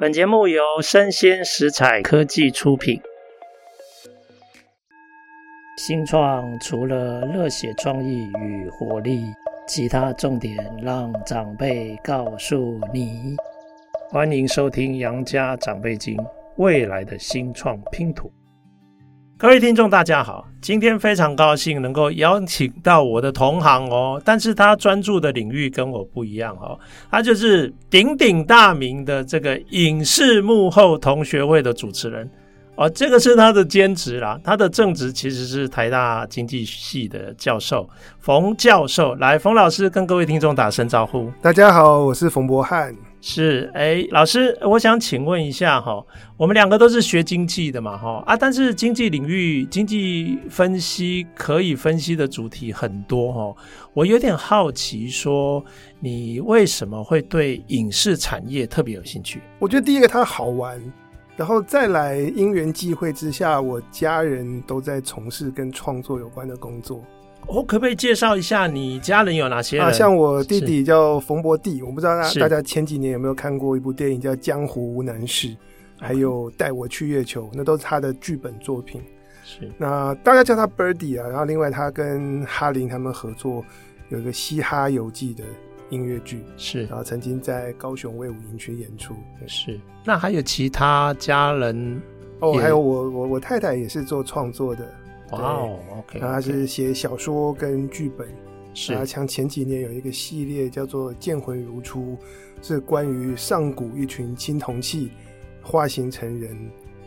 本节目由生鲜食材科技出品。新创除了热血创意与活力，其他重点让长辈告诉你。欢迎收听《杨家长辈经》，未来的新创拼图。各位听众，大家好！今天非常高兴能够邀请到我的同行哦，但是他专注的领域跟我不一样哦，他就是鼎鼎大名的这个影视幕后同学会的主持人哦，这个是他的兼职啦，他的正职其实是台大经济系的教授冯教授。来，冯老师跟各位听众打声招呼。大家好，我是冯博翰。是，哎，老师，我想请问一下哈，我们两个都是学经济的嘛，哈啊，但是经济领域经济分析可以分析的主题很多哈，我有点好奇，说你为什么会对影视产业特别有兴趣？我觉得第一个它好玩，然后再来因缘际会之下，我家人都在从事跟创作有关的工作。我可不可以介绍一下你家人有哪些人？啊，像我弟弟叫冯博弟，我不知道大大家前几年有没有看过一部电影叫《江湖无难事》，还有《带我去月球》，那都是他的剧本作品。是，那大家叫他 Birdy 啊。然后另外他跟哈林他们合作有一个《嘻哈游记》的音乐剧，是，然后曾经在高雄威武营区演出。是，那还有其他家人？哦，还有我我我太太也是做创作的。哇哦，OK，他是写小说跟剧本，是啊，像前几年有一个系列叫做《剑魂如初》，是关于上古一群青铜器化形成人，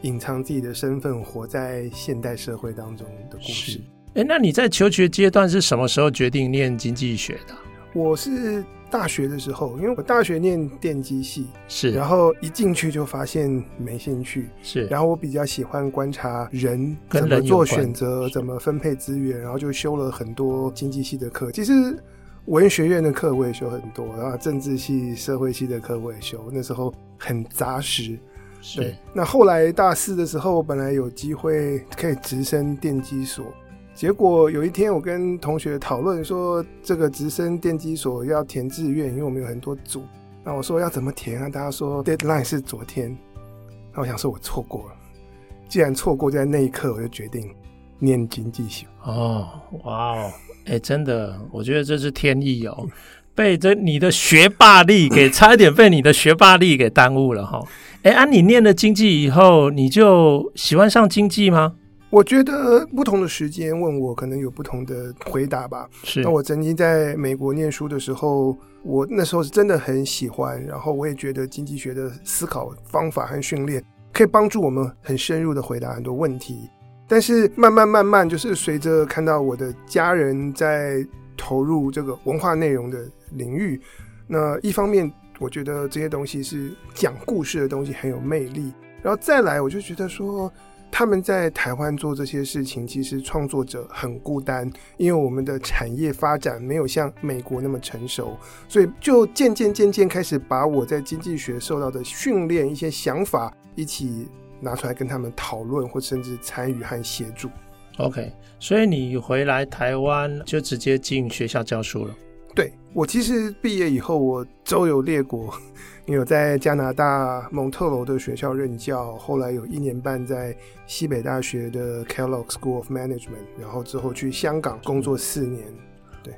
隐藏自己的身份，活在现代社会当中的故事。哎，那你在求学阶段是什么时候决定念经济学的？我是。大学的时候，因为我大学念电机系，是，然后一进去就发现没兴趣，是，然后我比较喜欢观察人怎么做选择，怎么分配资源，然后就修了很多经济系的课。其实文学院的课我也修很多，然后政治系、社会系的课我也修。那时候很扎实，是。那后来大四的时候，我本来有机会可以直升电机所。结果有一天，我跟同学讨论说，这个直升电机所要填志愿，因为我们有很多组。那我说要怎么填啊？大家说 deadline 是昨天。那我想说，我错过了。既然错过，在那一刻，我就决定念经济学。哦，哇哦，哎，真的，我觉得这是天意哦。被这你的学霸力给差一点被你的学霸力给耽误了哈。哎，啊，你念了经济以后，你就喜欢上经济吗？我觉得不同的时间问我，可能有不同的回答吧。是。那我曾经在美国念书的时候，我那时候是真的很喜欢，然后我也觉得经济学的思考方法和训练可以帮助我们很深入的回答很多问题。但是慢慢慢慢，就是随着看到我的家人在投入这个文化内容的领域，那一方面我觉得这些东西是讲故事的东西很有魅力，然后再来我就觉得说。他们在台湾做这些事情，其实创作者很孤单，因为我们的产业发展没有像美国那么成熟，所以就渐渐渐渐开始把我在经济学受到的训练一些想法一起拿出来跟他们讨论，或甚至参与和协助。OK，所以你回来台湾就直接进学校教书了？对，我其实毕业以后，我周游列国。有在加拿大蒙特娄的学校任教，后来有一年半在西北大学的 Kellogg School of Management，然后之后去香港工作四年。对，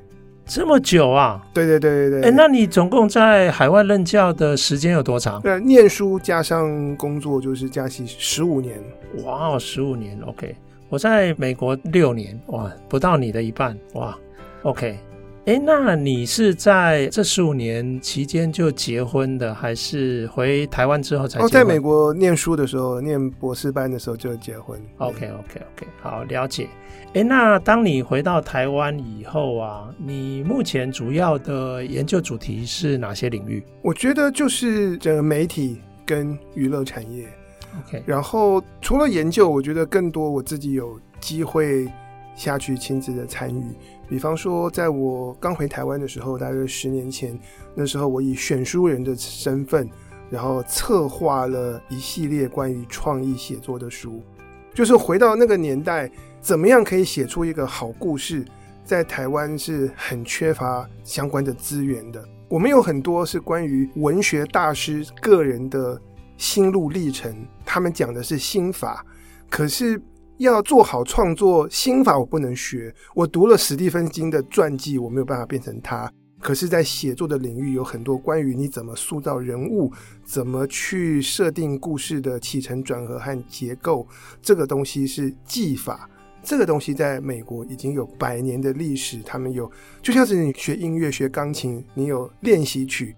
这么久啊？对对对对对。哎，那你总共在海外任教的时间有多长？呃，念书加上工作就是加起十五年。哇，十五年，OK。我在美国六年，哇，不到你的一半，哇，OK。哎，那你是在这十五年期间就结婚的，还是回台湾之后才结婚？哦，在美国念书的时候，念博士班的时候就结婚。OK，OK，OK，好，了解。哎，那当你回到台湾以后啊，你目前主要的研究主题是哪些领域？我觉得就是整个媒体跟娱乐产业。OK，然后除了研究，我觉得更多我自己有机会下去亲自的参与。比方说，在我刚回台湾的时候，大约十年前，那时候我以选书人的身份，然后策划了一系列关于创意写作的书，就是回到那个年代，怎么样可以写出一个好故事，在台湾是很缺乏相关的资源的。我们有很多是关于文学大师个人的心路历程，他们讲的是心法，可是要做好创作，心法我不能学。我读了史蒂芬金的传记，我没有办法变成他。可是，在写作的领域，有很多关于你怎么塑造人物，怎么去设定故事的起承转合和结构，这个东西是技法。这个东西在美国已经有百年的历史，他们有，就像是你学音乐、学钢琴，你有练习曲，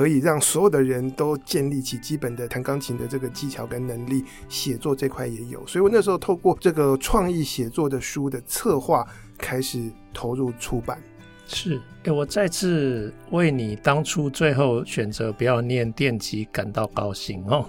可以让所有的人都建立起基本的弹钢琴的这个技巧跟能力。写作这块也有，所以我那时候透过这个创意写作的书的策划，开始投入出版。是，哎，我再次为你当初最后选择不要念电机感到高兴哦。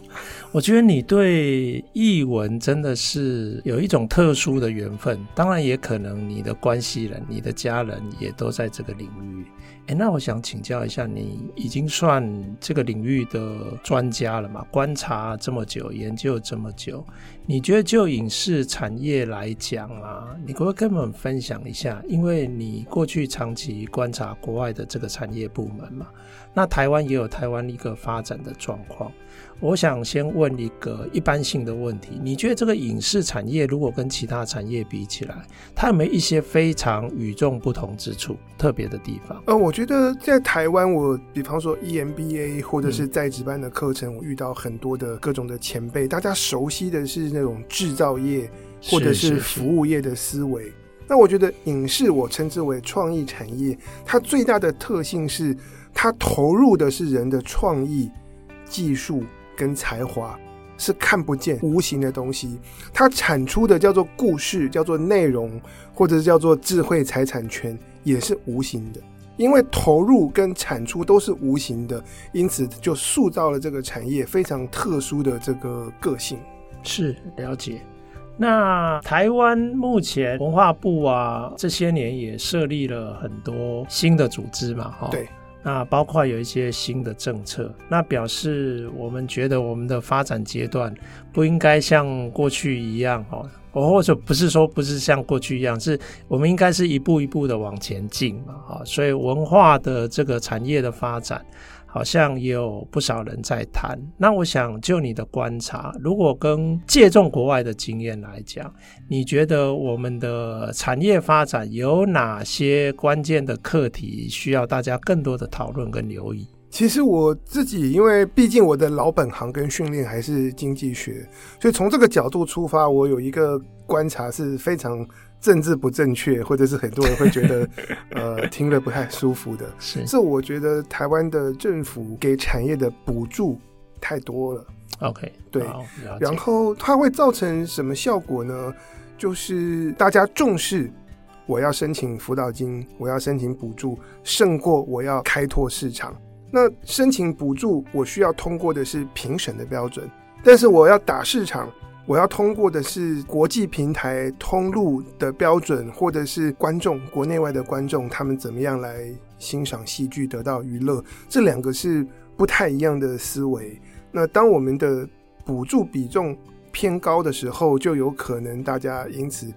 我觉得你对译文真的是有一种特殊的缘分，当然也可能你的关系人、你的家人也都在这个领域。那我想请教一下，你已经算这个领域的专家了嘛？观察这么久，研究这么久，你觉得就影视产业来讲啊，你可不可以跟我们分享一下？因为你过去长期观察国外的这个产业部门嘛，那台湾也有台湾一个发展的状况。我想先问一个一般性的问题：你觉得这个影视产业如果跟其他产业比起来，它有没有一些非常与众不同之处、特别的地方？呃，我觉得在台湾，我比方说 EMBA 或者是在职班的课程，我遇到很多的各种的前辈，大家熟悉的是那种制造业或者是服务业的思维。那我觉得影视，我称之为创意产业，它最大的特性是它投入的是人的创意、技术。跟才华是看不见、无形的东西，它产出的叫做故事，叫做内容，或者是叫做智慧财产权，也是无形的。因为投入跟产出都是无形的，因此就塑造了这个产业非常特殊的这个个性。是，了解。那台湾目前文化部啊，这些年也设立了很多新的组织嘛，哈。对。那包括有一些新的政策，那表示我们觉得我们的发展阶段不应该像过去一样哦，或者不是说不是像过去一样，是我们应该是一步一步的往前进嘛，哈，所以文化的这个产业的发展。好像也有不少人在谈。那我想就你的观察，如果跟借重国外的经验来讲，你觉得我们的产业发展有哪些关键的课题需要大家更多的讨论跟留意？其实我自己，因为毕竟我的老本行跟训练还是经济学，所以从这个角度出发，我有一个观察是非常。政治不正确，或者是很多人会觉得，呃，听了不太舒服的，是，这我觉得台湾的政府给产业的补助太多了。OK，对，然后它会造成什么效果呢？就是大家重视我要申请辅导金，我要申请补助，胜过我要开拓市场。那申请补助，我需要通过的是评审的标准，但是我要打市场。我要通过的是国际平台通路的标准，或者是观众国内外的观众他们怎么样来欣赏戏剧得到娱乐，这两个是不太一样的思维。那当我们的补助比重偏高的时候，就有可能大家因此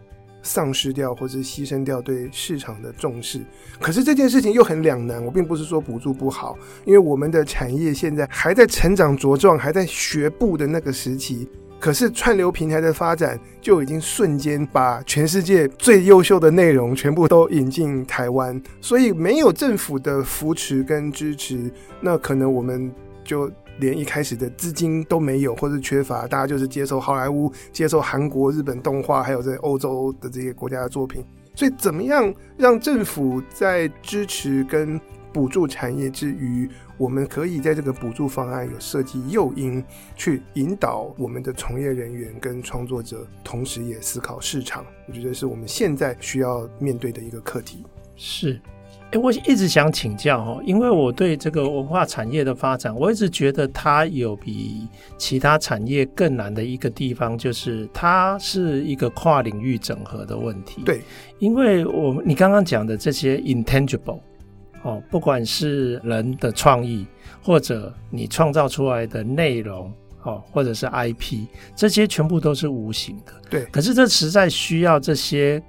丧失掉或者牺牲掉对市场的重视。可是这件事情又很两难。我并不是说补助不好，因为我们的产业现在还在成长茁壮，还在学步的那个时期。可是串流平台的发展就已经瞬间把全世界最优秀的内容全部都引进台湾，所以没有政府的扶持跟支持，那可能我们就连一开始的资金都没有，或是缺乏，大家就是接受好莱坞、接受韩国、日本动画，还有在欧洲的这些国家的作品。所以，怎么样让政府在支持跟补助产业之余，我们可以在这个补助方案有设计诱因，去引导我们的从业人员跟创作者，同时也思考市场。我觉得是我们现在需要面对的一个课题。是，哎，我一直想请教哦，因为我对这个文化产业的发展，我一直觉得它有比其他产业更难的一个地方，就是它是一个跨领域整合的问题。对，因为我们你刚刚讲的这些 intangible。哦，不管是人的创意，或者你创造出来的内容，哦，或者是 IP，这些全部都是无形的。对。可是这实在需要这些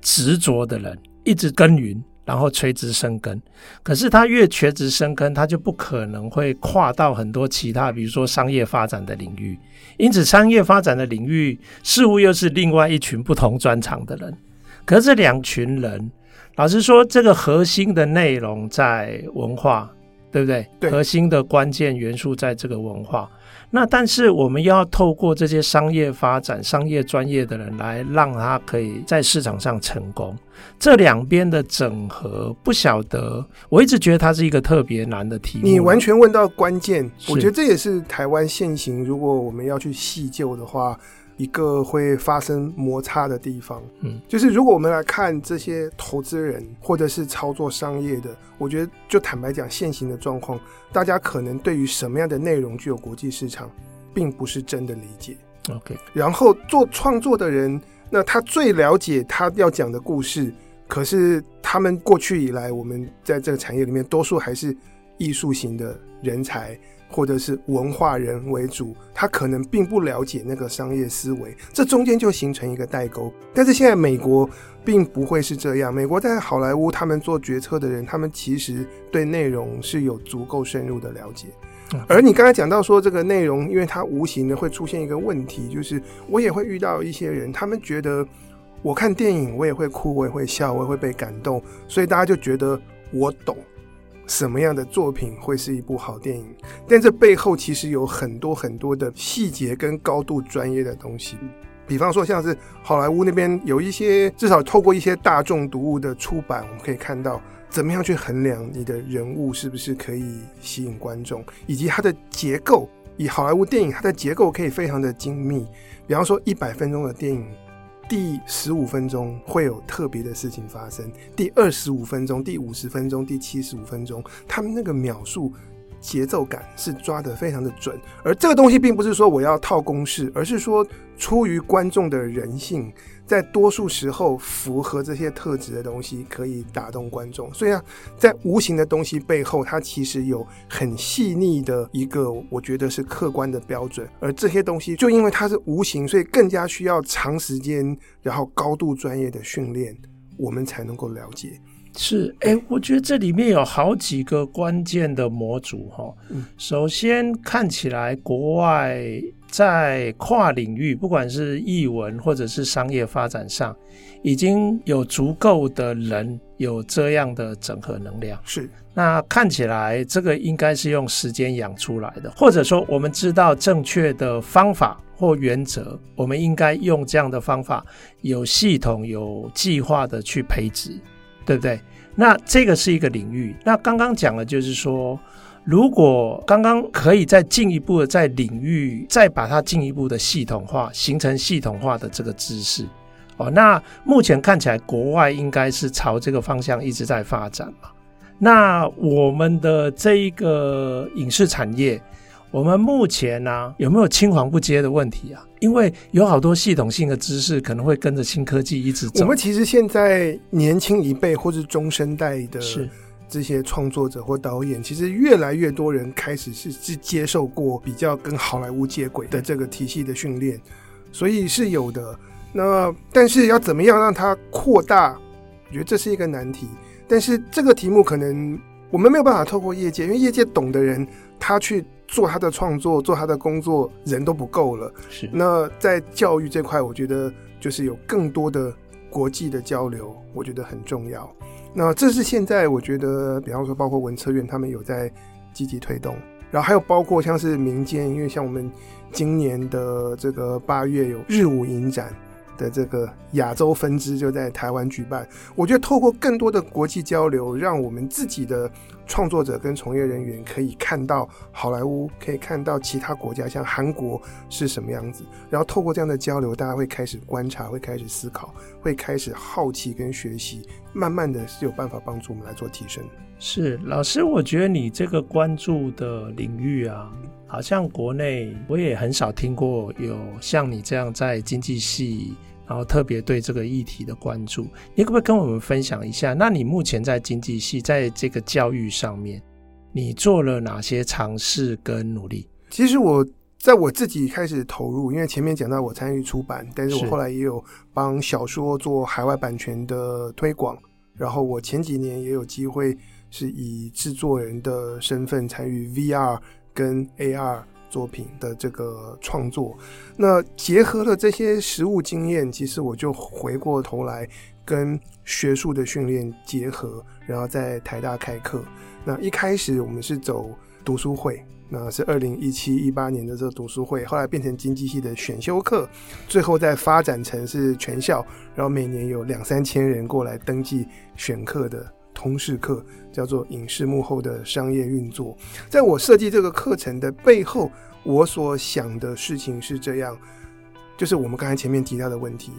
执着的人一直耕耘，然后垂直生根。可是他越垂直生根，他就不可能会跨到很多其他，比如说商业发展的领域。因此，商业发展的领域似乎又是另外一群不同专长的人。可是这两群人，老实说，这个核心的内容在文化，对不对？对。核心的关键元素在这个文化。那但是我们要透过这些商业发展、商业专业的人来让他可以在市场上成功。这两边的整合，不晓得，我一直觉得它是一个特别难的题目。你完全问到关键，我觉得这也是台湾现行，如果我们要去细究的话。一个会发生摩擦的地方，嗯，就是如果我们来看这些投资人或者是操作商业的，我觉得就坦白讲，现行的状况，大家可能对于什么样的内容具有国际市场，并不是真的理解。OK，然后做创作的人，那他最了解他要讲的故事，可是他们过去以来，我们在这个产业里面，多数还是艺术型的人才。或者是文化人为主，他可能并不了解那个商业思维，这中间就形成一个代沟。但是现在美国并不会是这样，美国在好莱坞，他们做决策的人，他们其实对内容是有足够深入的了解。而你刚才讲到说这个内容，因为它无形的会出现一个问题，就是我也会遇到一些人，他们觉得我看电影我也会哭，我也会笑，我也会被感动，所以大家就觉得我懂。什么样的作品会是一部好电影？但这背后其实有很多很多的细节跟高度专业的东西。比方说，像是好莱坞那边有一些，至少透过一些大众读物的出版，我们可以看到怎么样去衡量你的人物是不是可以吸引观众，以及它的结构。以好莱坞电影，它的结构可以非常的精密。比方说，一百分钟的电影。第十五分钟会有特别的事情发生，第二十五分钟、第五十分钟、第七十五分钟，他们那个秒数节奏感是抓得非常的准。而这个东西并不是说我要套公式，而是说出于观众的人性。在多数时候，符合这些特质的东西可以打动观众。所以啊，在无形的东西背后，它其实有很细腻的一个，我觉得是客观的标准。而这些东西，就因为它是无形，所以更加需要长时间，然后高度专业的训练，我们才能够了解。是，哎，我觉得这里面有好几个关键的模组哈。嗯，首先看起来国外。在跨领域，不管是译文或者是商业发展上，已经有足够的人有这样的整合能量。是，那看起来这个应该是用时间养出来的，或者说我们知道正确的方法或原则，我们应该用这样的方法，有系统、有计划的去培植，对不对？那这个是一个领域。那刚刚讲的就是说。如果刚刚可以再进一步的在领域再把它进一步的系统化，形成系统化的这个知识，哦，那目前看起来国外应该是朝这个方向一直在发展嘛。那我们的这一个影视产业，我们目前呢、啊、有没有青黄不接的问题啊？因为有好多系统性的知识可能会跟着新科技一直走。我们其实现在年轻一辈或是中生代的。是。这些创作者或导演，其实越来越多人开始是是接受过比较跟好莱坞接轨的这个体系的训练，所以是有的。那但是要怎么样让它扩大？我觉得这是一个难题。但是这个题目可能我们没有办法透过业界，因为业界懂的人，他去做他的创作、做他的工作，人都不够了。是。那在教育这块，我觉得就是有更多的国际的交流，我觉得很重要。那这是现在我觉得，比方说包括文策院他们有在积极推动，然后还有包括像是民间，因为像我们今年的这个八月有日舞影展的这个亚洲分支就在台湾举办，我觉得透过更多的国际交流，让我们自己的创作者跟从业人员可以看到好莱坞，可以看到其他国家，像韩国是什么样子，然后透过这样的交流，大家会开始观察，会开始思考，会开始好奇跟学习。慢慢的是有办法帮助我们来做提升。是老师，我觉得你这个关注的领域啊，好像国内我也很少听过有像你这样在经济系，然后特别对这个议题的关注。你可不可以跟我们分享一下？那你目前在经济系在这个教育上面，你做了哪些尝试跟努力？其实我。在我自己开始投入，因为前面讲到我参与出版，但是我后来也有帮小说做海外版权的推广，然后我前几年也有机会是以制作人的身份参与 VR 跟 AR 作品的这个创作。那结合了这些实务经验，其实我就回过头来跟学术的训练结合，然后在台大开课。那一开始我们是走读书会。那是二零一七一八年的这个读书会，后来变成经济系的选修课，最后再发展成是全校，然后每年有两三千人过来登记选课的通识课，叫做影视幕后的商业运作。在我设计这个课程的背后，我所想的事情是这样，就是我们刚才前面提到的问题：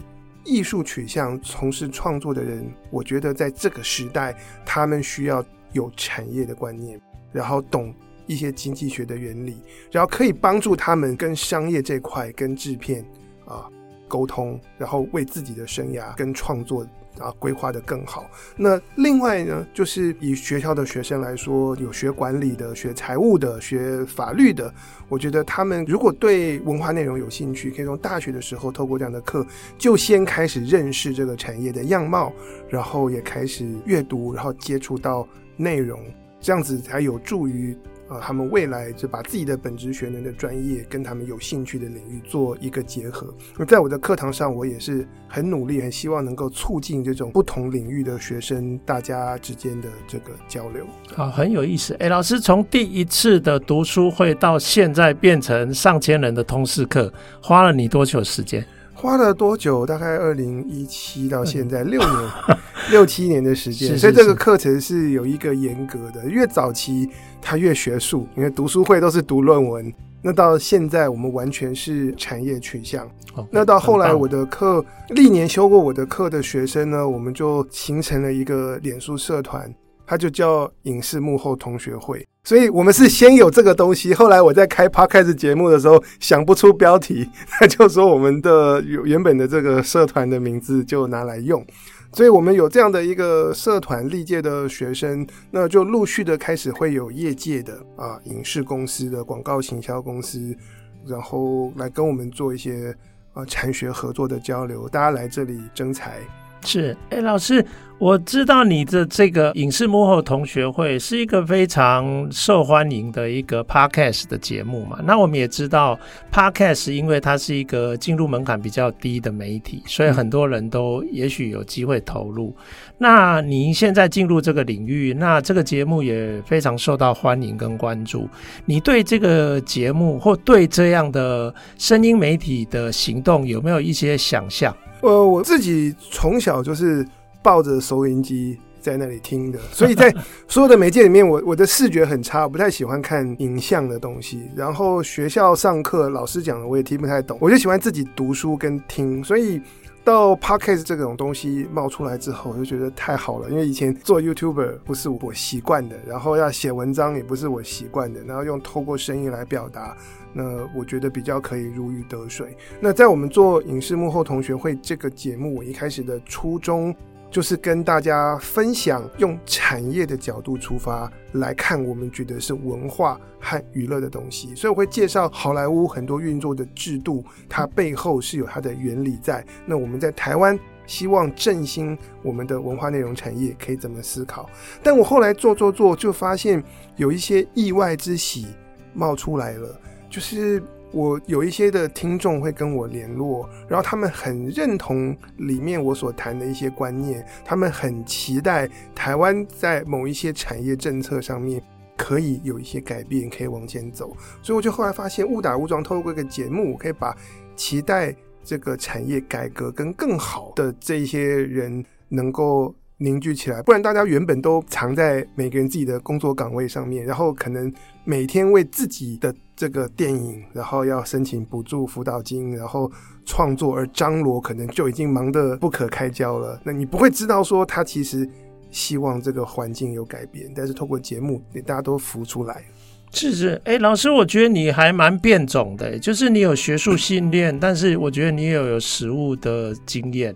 艺术取向从事创作的人，我觉得在这个时代，他们需要有产业的观念，然后懂。一些经济学的原理，然后可以帮助他们跟商业这块、跟制片啊沟通，然后为自己的生涯跟创作啊规划得更好。那另外呢，就是以学校的学生来说，有学管理的、学财务的、学法律的，我觉得他们如果对文化内容有兴趣，可以从大学的时候透过这样的课，就先开始认识这个产业的样貌，然后也开始阅读，然后接触到内容，这样子才有助于。啊，他们未来就把自己的本职学能的专业跟他们有兴趣的领域做一个结合。那在我的课堂上，我也是很努力，很希望能够促进这种不同领域的学生大家之间的这个交流。好，很有意思。哎，老师从第一次的读书会到现在变成上千人的通识课，花了你多久时间？花了多久？大概二零一七到现在六年。六七年的时间，所以这个课程是有一个严格的，越早期它越学术，因为读书会都是读论文。那到现在我们完全是产业取向。Okay, 那到后来我的课，历年修过我的课的学生呢，我们就形成了一个脸书社团，它就叫影视幕后同学会。所以我们是先有这个东西，后来我在开 Podcast 节目的时候想不出标题，那就说我们的原本的这个社团的名字就拿来用。所以，我们有这样的一个社团，历届的学生，那就陆续的开始会有业界的啊，影视公司的广告行销公司，然后来跟我们做一些啊产学合作的交流，大家来这里征才。是，哎，老师。我知道你的这个影视幕后同学会是一个非常受欢迎的一个 podcast 的节目嘛。那我们也知道 podcast 因为它是一个进入门槛比较低的媒体，所以很多人都也许有机会投入。那您现在进入这个领域，那这个节目也非常受到欢迎跟关注。你对这个节目或对这样的声音媒体的行动有没有一些想象？呃，我自己从小就是。抱着收音机在那里听的，所以在所有的媒介里面，我我的视觉很差，我不太喜欢看影像的东西。然后学校上课老师讲的我也听不太懂，我就喜欢自己读书跟听。所以到 Podcast 这种东西冒出来之后，我就觉得太好了，因为以前做 YouTuber 不是我习惯的，然后要写文章也不是我习惯的，然后用透过声音来表达，那我觉得比较可以如鱼得水。那在我们做影视幕后同学会这个节目，我一开始的初衷。就是跟大家分享，用产业的角度出发来看，我们觉得是文化和娱乐的东西。所以我会介绍好莱坞很多运作的制度，它背后是有它的原理在。那我们在台湾希望振兴我们的文化内容产业，可以怎么思考？但我后来做做做，就发现有一些意外之喜冒出来了，就是。我有一些的听众会跟我联络，然后他们很认同里面我所谈的一些观念，他们很期待台湾在某一些产业政策上面可以有一些改变，可以往前走。所以我就后来发现，误打误撞透过一个节目，我可以把期待这个产业改革跟更好的这些人能够凝聚起来，不然大家原本都藏在每个人自己的工作岗位上面，然后可能每天为自己的这个电影，然后要申请补助、辅导金，然后创作而张罗，可能就已经忙得不可开交了。那你不会知道说他其实希望这个环境有改变，但是透过节目，给大家都浮出来。是是，哎，老师，我觉得你还蛮变种的，就是你有学术训练，但是我觉得你也有实务的经验。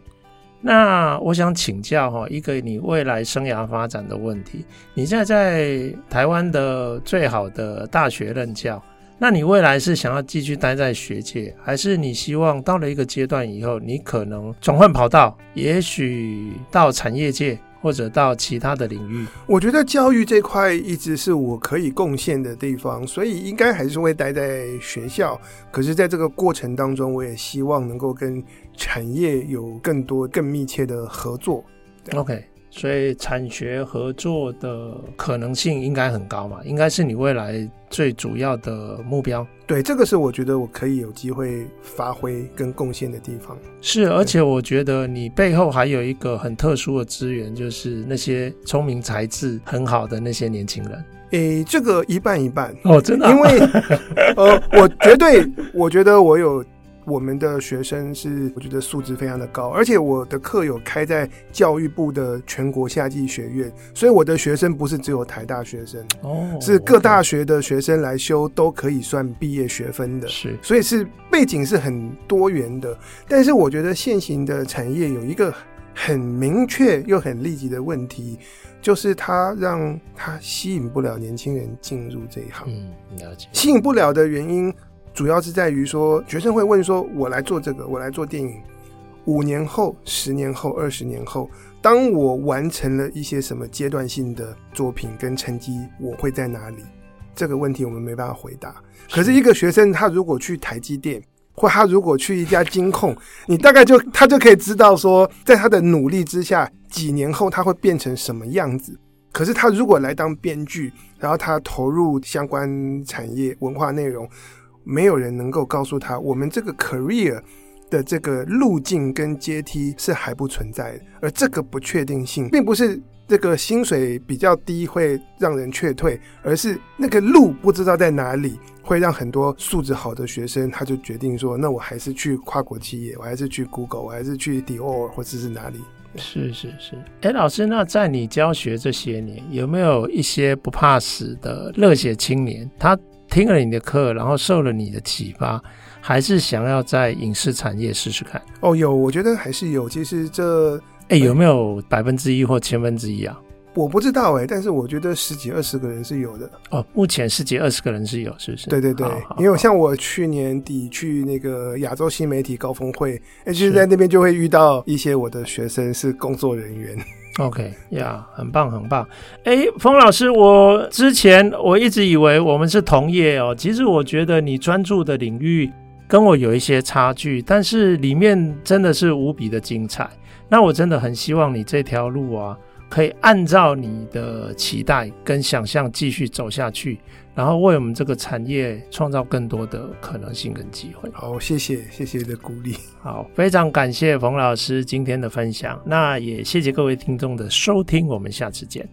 那我想请教哈，一个你未来生涯发展的问题。你现在在台湾的最好的大学任教，那你未来是想要继续待在学界，还是你希望到了一个阶段以后，你可能转换跑道，也许到产业界或者到其他的领域？我觉得教育这块一直是我可以贡献的地方，所以应该还是会待在学校。可是，在这个过程当中，我也希望能够跟产业有更多、更密切的合作。OK。所以产学合作的可能性应该很高嘛，应该是你未来最主要的目标。对，这个是我觉得我可以有机会发挥跟贡献的地方。是，而且我觉得你背后还有一个很特殊的资源，就是那些聪明才智很好的那些年轻人。诶，这个一半一半哦，真的啊？因为呃，我绝对，我觉得我有。我们的学生是，我觉得素质非常的高，而且我的课有开在教育部的全国夏季学院，所以我的学生不是只有台大学生哦，是各大学的学生来修都可以算毕业学分的，是，所以是背景是很多元的。但是我觉得现行的产业有一个很明确又很立即的问题，就是它让它吸引不了年轻人进入这一行。嗯，了解。吸引不了的原因。主要是在于说，学生会问说：“我来做这个，我来做电影，五年后、十年后、二十年后，当我完成了一些什么阶段性的作品跟成绩，我会在哪里？”这个问题我们没办法回答。可是，一个学生他如果去台积电，或他如果去一家金控，你大概就 他就可以知道说，在他的努力之下，几年后他会变成什么样子。可是，他如果来当编剧，然后他投入相关产业文化内容。没有人能够告诉他，我们这个 career 的这个路径跟阶梯是还不存在的，而这个不确定性，并不是这个薪水比较低会让人劝退，而是那个路不知道在哪里，会让很多素质好的学生他就决定说，那我还是去跨国企业，我还是去 Google，我还是去 Dior 或者是哪里？是是是。哎，老师，那在你教学这些年，有没有一些不怕死的热血青年？他听了你的课，然后受了你的启发，还是想要在影视产业试试看？哦，有，我觉得还是有。其实这，哎，有没有百分之一或千分之一啊？我不知道哎，但是我觉得十几二十个人是有的。哦，目前十几二十个人是有，是不是？对对对，因为像我去年底去那个亚洲新媒体高峰会，哎，就是在那边就会遇到一些我的学生是工作人员。OK 呀、yeah，很棒很棒。哎，冯老师，我之前我一直以为我们是同业哦。其实我觉得你专注的领域跟我有一些差距，但是里面真的是无比的精彩。那我真的很希望你这条路啊，可以按照你的期待跟想象继续走下去。然后为我们这个产业创造更多的可能性跟机会。好，谢谢，谢谢你的鼓励。好，非常感谢冯老师今天的分享。那也谢谢各位听众的收听，我们下次见。